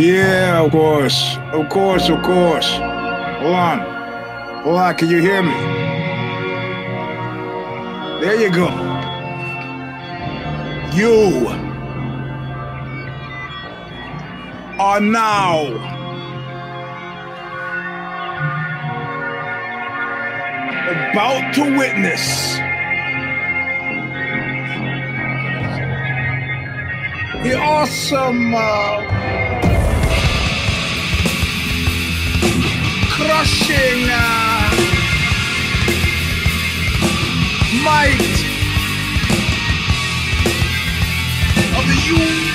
Yeah, of course. Of course, of course. Hold on. Hold on, can you hear me? There you go. You are now about to witness the awesome uh, of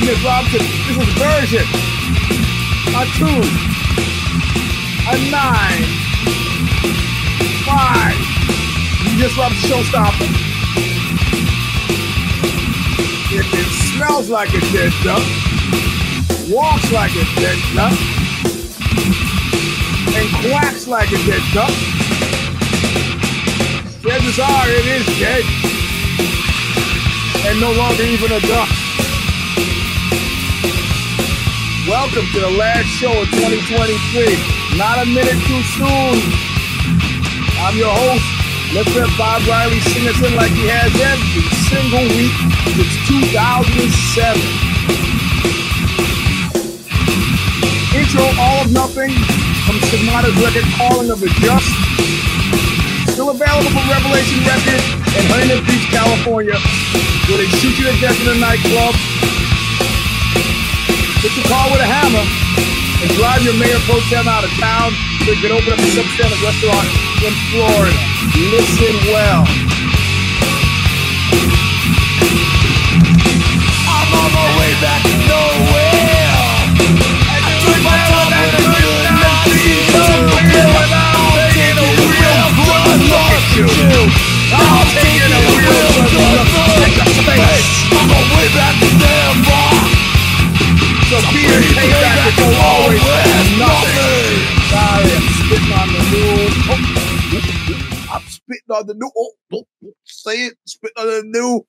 Nick Robinson. This is version a two, a nine, five. You just love showstomper. If it smells like a dead duck, walks like a dead duck, and quacks like a dead duck, chances are it is dead and no longer even a duck. Welcome to the last show of 2023. Not a minute too soon. I'm your host. Let's let Bob Riley sing us in like he has every single week since 2007. Intro All of Nothing from Stigmata's record Calling of the Just. Still available from Revelation Records in Huntington Beach, California, where they shoot you to death in a nightclub, hit your car with a hammer, and drive your mayor pro tem out of town so you can open up a substandard restaurant in Florida. Listen well. On the new. Oh, say it. Spitting on the new.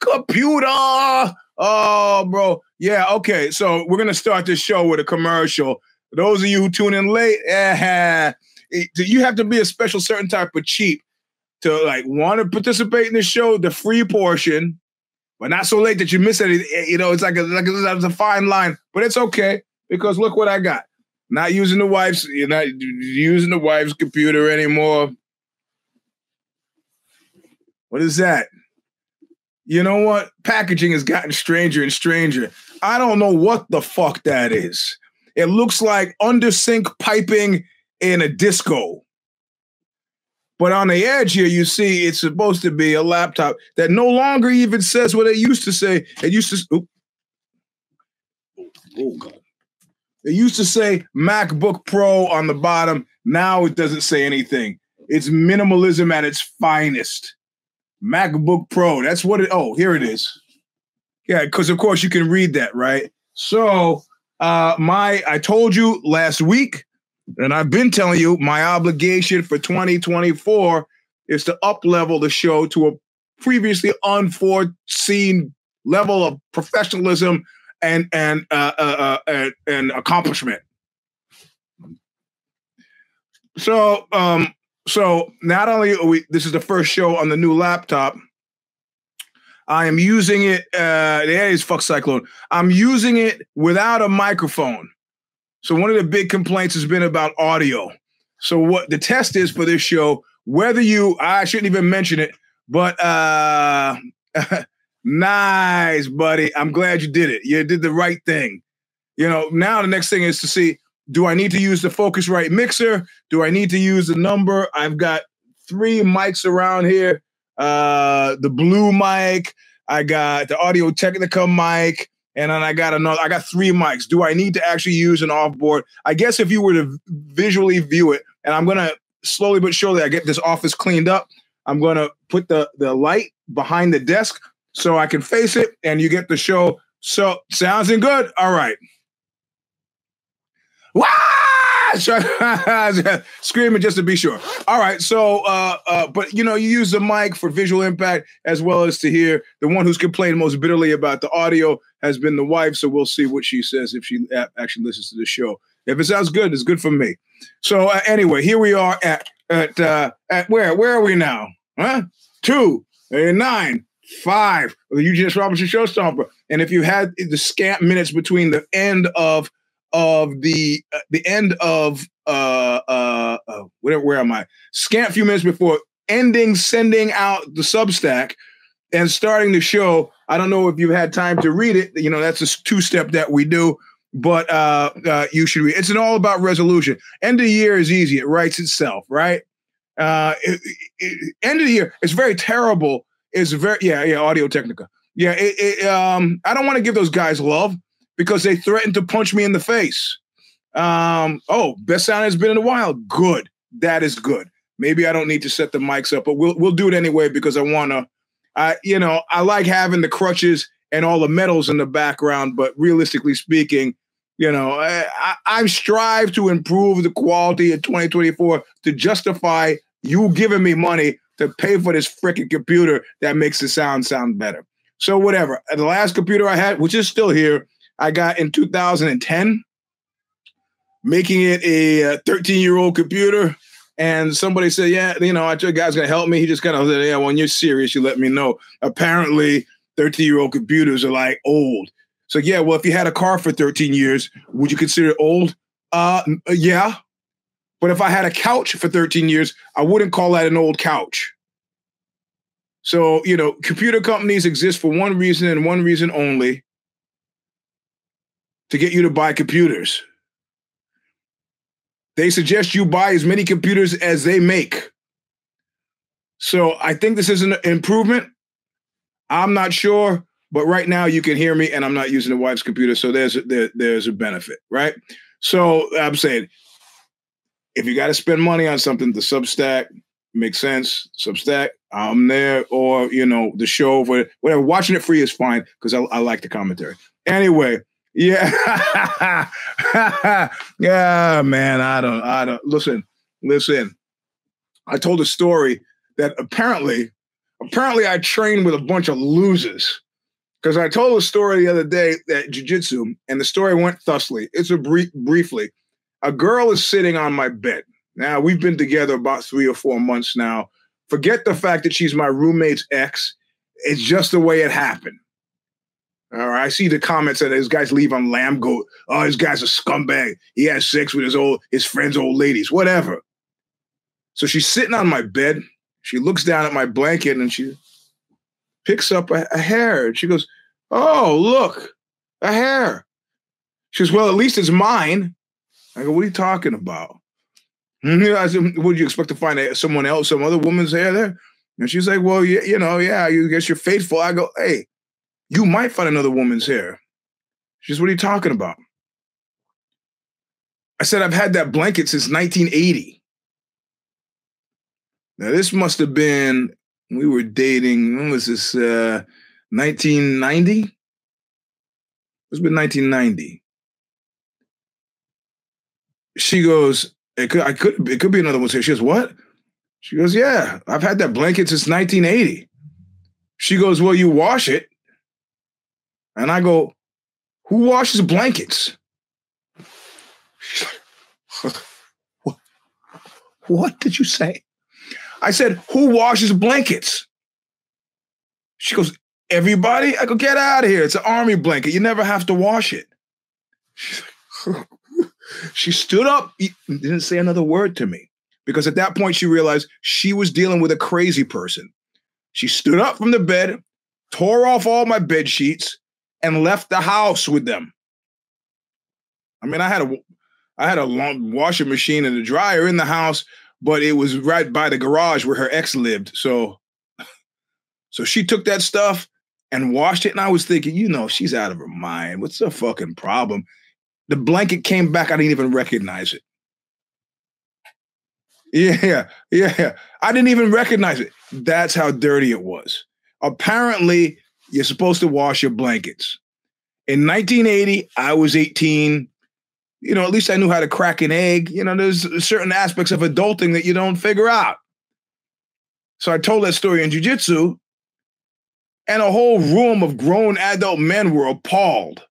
Computer. Oh, bro. Yeah. Okay. So we're gonna start this show with a commercial. Those of you who tune in late, eh, you have to be a special certain type of cheap to like want to participate in the show, the free portion, but not so late that you miss it. You know, it's like a, like a, it's a fine line, but it's okay because look what I got. Not using the wife's, you're not using the wife's computer anymore. What is that? You know what? Packaging has gotten stranger and stranger. I don't know what the fuck that is. It looks like under sink piping in a disco. But on the edge here, you see it's supposed to be a laptop that no longer even says what it used to say. It used to. Oh, God. It used to say MacBook Pro on the bottom. Now it doesn't say anything. It's minimalism at its finest. MacBook Pro. That's what it. Oh, here it is. Yeah, because of course you can read that, right? So, uh, my I told you last week, and I've been telling you, my obligation for 2024 is to up level the show to a previously unforeseen level of professionalism and and uh, uh, uh, and, and accomplishment. So, um, so not only are we this is the first show on the new laptop. I am using it. Uh, there is fuck cyclone. I'm using it without a microphone. So one of the big complaints has been about audio. So what the test is for this show, whether you I shouldn't even mention it, but uh nice, buddy. I'm glad you did it. You did the right thing. You know, now the next thing is to see do I need to use the Focusrite mixer? Do I need to use the number? I've got three mics around here. Uh the blue mic, I got the Audio Technica mic, and then I got another. I got three mics. Do I need to actually use an offboard? I guess if you were to visually view it, and I'm gonna slowly but surely, I get this office cleaned up. I'm gonna put the the light behind the desk so I can face it, and you get the show. So sounds good. All right. Wow! Screaming just to be sure. All right. So, uh, uh, but you know, you use the mic for visual impact as well as to hear. The one who's complained most bitterly about the audio has been the wife. So we'll see what she says if she actually listens to the show. If it sounds good, it's good for me. So uh, anyway, here we are at at uh, at where where are we now? Huh? Two and nine five. The Eugene Robinson Showstomper. And if you had the scant minutes between the end of of the uh, the end of uh uh, uh where, where am I? Scant few minutes before ending sending out the Substack and starting the show. I don't know if you've had time to read it. You know, that's a two step that we do, but uh, uh you should read. It's an all about resolution. End of year is easy. It writes itself, right? Uh, it, it, end of the year. It's very terrible. It's very yeah yeah Audio Technica. Yeah, it, um, I don't want to give those guys love because they threatened to punch me in the face. Um, oh, best sound has been in a while. Good. That is good. Maybe I don't need to set the mics up, but we'll we'll do it anyway because I wanna I you know, I like having the crutches and all the medals in the background, but realistically speaking, you know, I, I, I strive to improve the quality of 2024 to justify you giving me money to pay for this freaking computer that makes the sound sound better. So whatever. The last computer I had, which is still here, I got in 2010, making it a 13 year old computer. And somebody said, Yeah, you know, I told guy's gonna help me. He just kind of said, Yeah, when you're serious, you let me know. Apparently, 13 year old computers are like old. So, yeah, well, if you had a car for 13 years, would you consider it old? Uh, uh, yeah. But if I had a couch for 13 years, I wouldn't call that an old couch. So, you know, computer companies exist for one reason and one reason only to get you to buy computers. They suggest you buy as many computers as they make. So I think this is an improvement. I'm not sure, but right now you can hear me and I'm not using the wife's computer. So there's a, there, there's a benefit, right? So I'm saying if you got to spend money on something, the Substack makes sense. Substack, I'm there, or you know, the show, whatever. Watching it free is fine because I, I like the commentary. Anyway, yeah. yeah, man. I don't, I don't listen, listen. I told a story that apparently, apparently I trained with a bunch of losers. Because I told a story the other day at jujitsu, and the story went thusly. It's a brief, briefly. A girl is sitting on my bed. Now we've been together about three or four months now. Forget the fact that she's my roommate's ex. It's just the way it happened. All right. I see the comments that this guy's leave on Lambgoat. Oh, this guy's a scumbag. He has sex with his old his friend's old ladies. Whatever. So she's sitting on my bed. She looks down at my blanket and she picks up a, a hair. And she goes, Oh, look, a hair. She goes, Well, at least it's mine. I go, What are you talking about? I said, Would you expect to find someone else, some other woman's hair there? And she's like, Well, yeah, you know, yeah, you guess you're faithful. I go, Hey, you might find another woman's hair. She She's, what are you talking about? I said, I've had that blanket since 1980. Now, this must have been, we were dating, when was this, uh, 1990? It's been 1990. She goes, it could, I could, it could be another hair. She goes, what? She goes, yeah, I've had that blanket since 1980. She goes, well, you wash it. And I go, Who washes blankets? She's like, what, what did you say? I said, Who washes blankets? She goes, Everybody? I go, Get out of here. It's an army blanket. You never have to wash it. she stood up, didn't say another word to me because at that point she realized she was dealing with a crazy person. She stood up from the bed, tore off all my bed sheets, and left the house with them. I mean, I had a I had a long washing machine and a dryer in the house, but it was right by the garage where her ex lived. So so she took that stuff and washed it. And I was thinking, you know, she's out of her mind. What's the fucking problem? The blanket came back. I didn't even recognize it. Yeah, yeah, yeah. I didn't even recognize it. That's how dirty it was. Apparently, you're supposed to wash your blankets. In 1980, I was 18. You know, at least I knew how to crack an egg. You know, there's certain aspects of adulting that you don't figure out. So I told that story in jujitsu, and a whole room of grown adult men were appalled.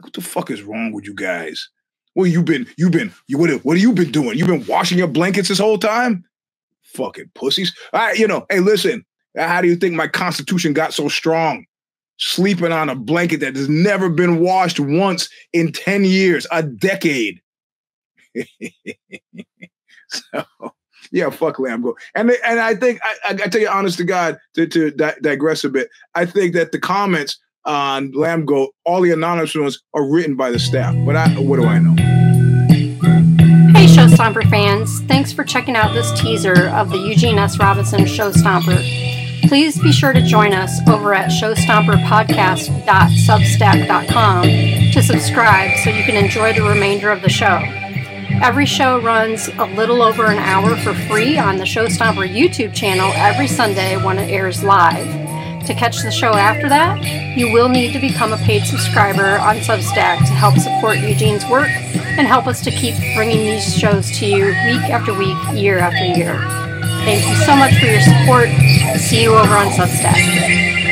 What the fuck is wrong with you guys? Well, you've been, you've been, you what, what have you been doing? You've been washing your blankets this whole time? Fucking pussies. All right, you know, hey, listen, how do you think my constitution got so strong? Sleeping on a blanket that has never been washed once in 10 years, a decade. so, yeah, fuck Lambgoat. And and I think I, I, tell you, honest to God, to, to di- digress a bit, I think that the comments on Lamb all the anonymous ones are written by the staff. But I, what do I know? Hey, Showstomper fans! Thanks for checking out this teaser of the Eugene S. Robinson Showstomper. Please be sure to join us over at showstomperpodcast.substack.com to subscribe so you can enjoy the remainder of the show. Every show runs a little over an hour for free on the Showstomper YouTube channel every Sunday when it airs live. To catch the show after that, you will need to become a paid subscriber on Substack to help support Eugene's work and help us to keep bringing these shows to you week after week, year after year. Thank you so much for your support. See you over on Substack.